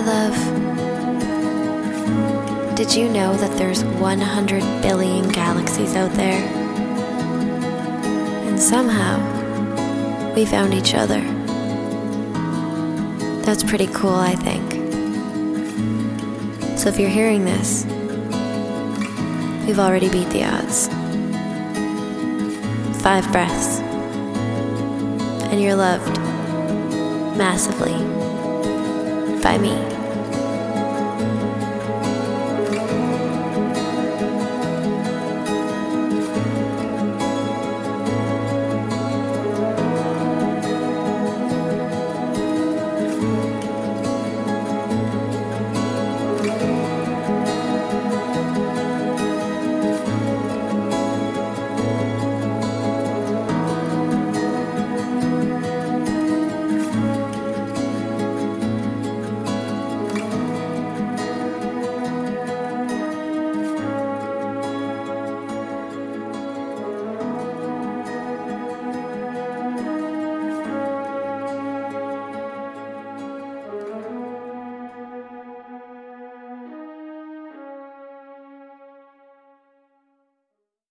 love, did you know that there's 100 billion galaxies out there? And somehow, we found each other. That's pretty cool, I think. So if you're hearing this, we've already beat the odds. Five breaths. And you're loved massively by me.